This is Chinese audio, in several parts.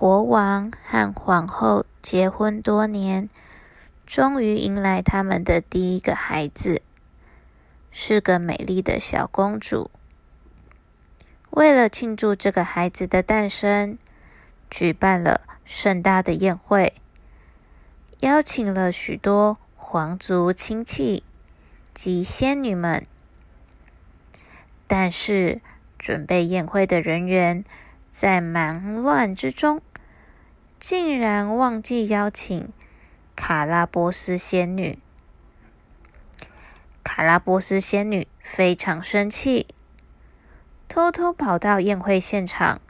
国王和皇后结婚多年，终于迎来他们的第一个孩子，是个美丽的小公主。为了庆祝这个孩子的诞生，举办了盛大的宴会，邀请了许多皇族亲戚及仙女们。但是，准备宴会的人员在忙乱之中，竟然忘记邀请卡拉波斯仙女。卡拉波斯仙女非常生气。偷偷跑到宴会现场，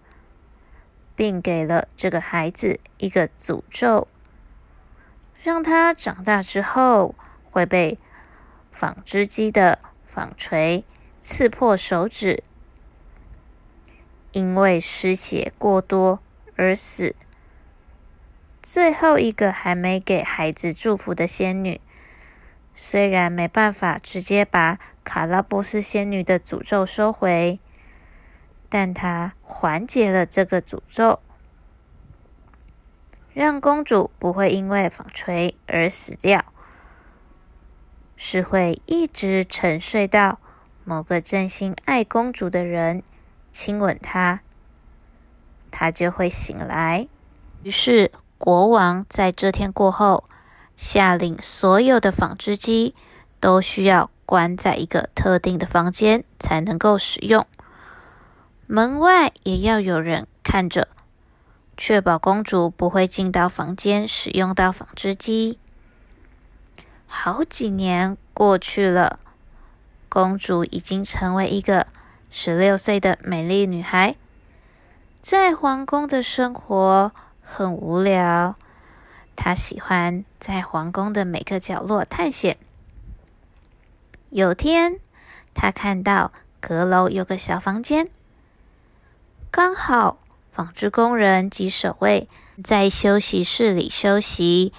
并给了这个孩子一个诅咒，让他长大之后会被纺织机的纺锤刺破手指，因为失血过多而死。最后一个还没给孩子祝福的仙女，虽然没办法直接把卡拉波斯仙女的诅咒收回。但她缓解了这个诅咒，让公主不会因为纺锤而死掉，是会一直沉睡到某个真心爱公主的人亲吻她，她就会醒来。于是，国王在这天过后，下令所有的纺织机都需要关在一个特定的房间才能够使用。门外也要有人看着，确保公主不会进到房间使用到纺织机。好几年过去了，公主已经成为一个十六岁的美丽女孩，在皇宫的生活很无聊。她喜欢在皇宫的每个角落探险。有天，她看到阁楼有个小房间。刚好纺织工人及守卫在休息室里休息。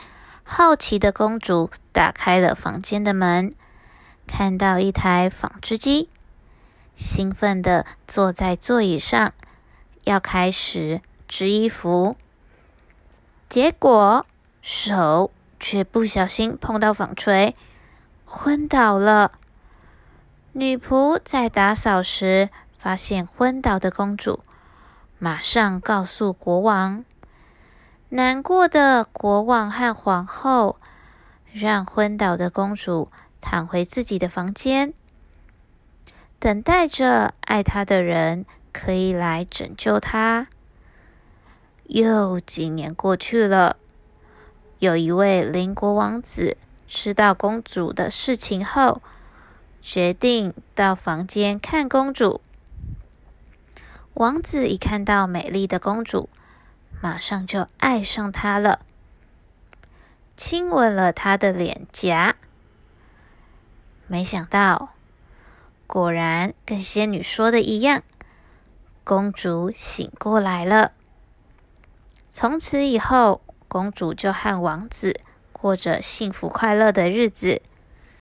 好奇的公主打开了房间的门，看到一台纺织机，兴奋地坐在座椅上，要开始织衣服。结果手却不小心碰到纺锤，昏倒了。女仆在打扫时发现昏倒的公主。马上告诉国王。难过的国王和皇后让昏倒的公主躺回自己的房间，等待着爱她的人可以来拯救她。又几年过去了，有一位邻国王子知道公主的事情后，决定到房间看公主。王子一看到美丽的公主，马上就爱上她了，亲吻了她的脸颊。没想到，果然跟仙女说的一样，公主醒过来了。从此以后，公主就和王子过着幸福快乐的日子。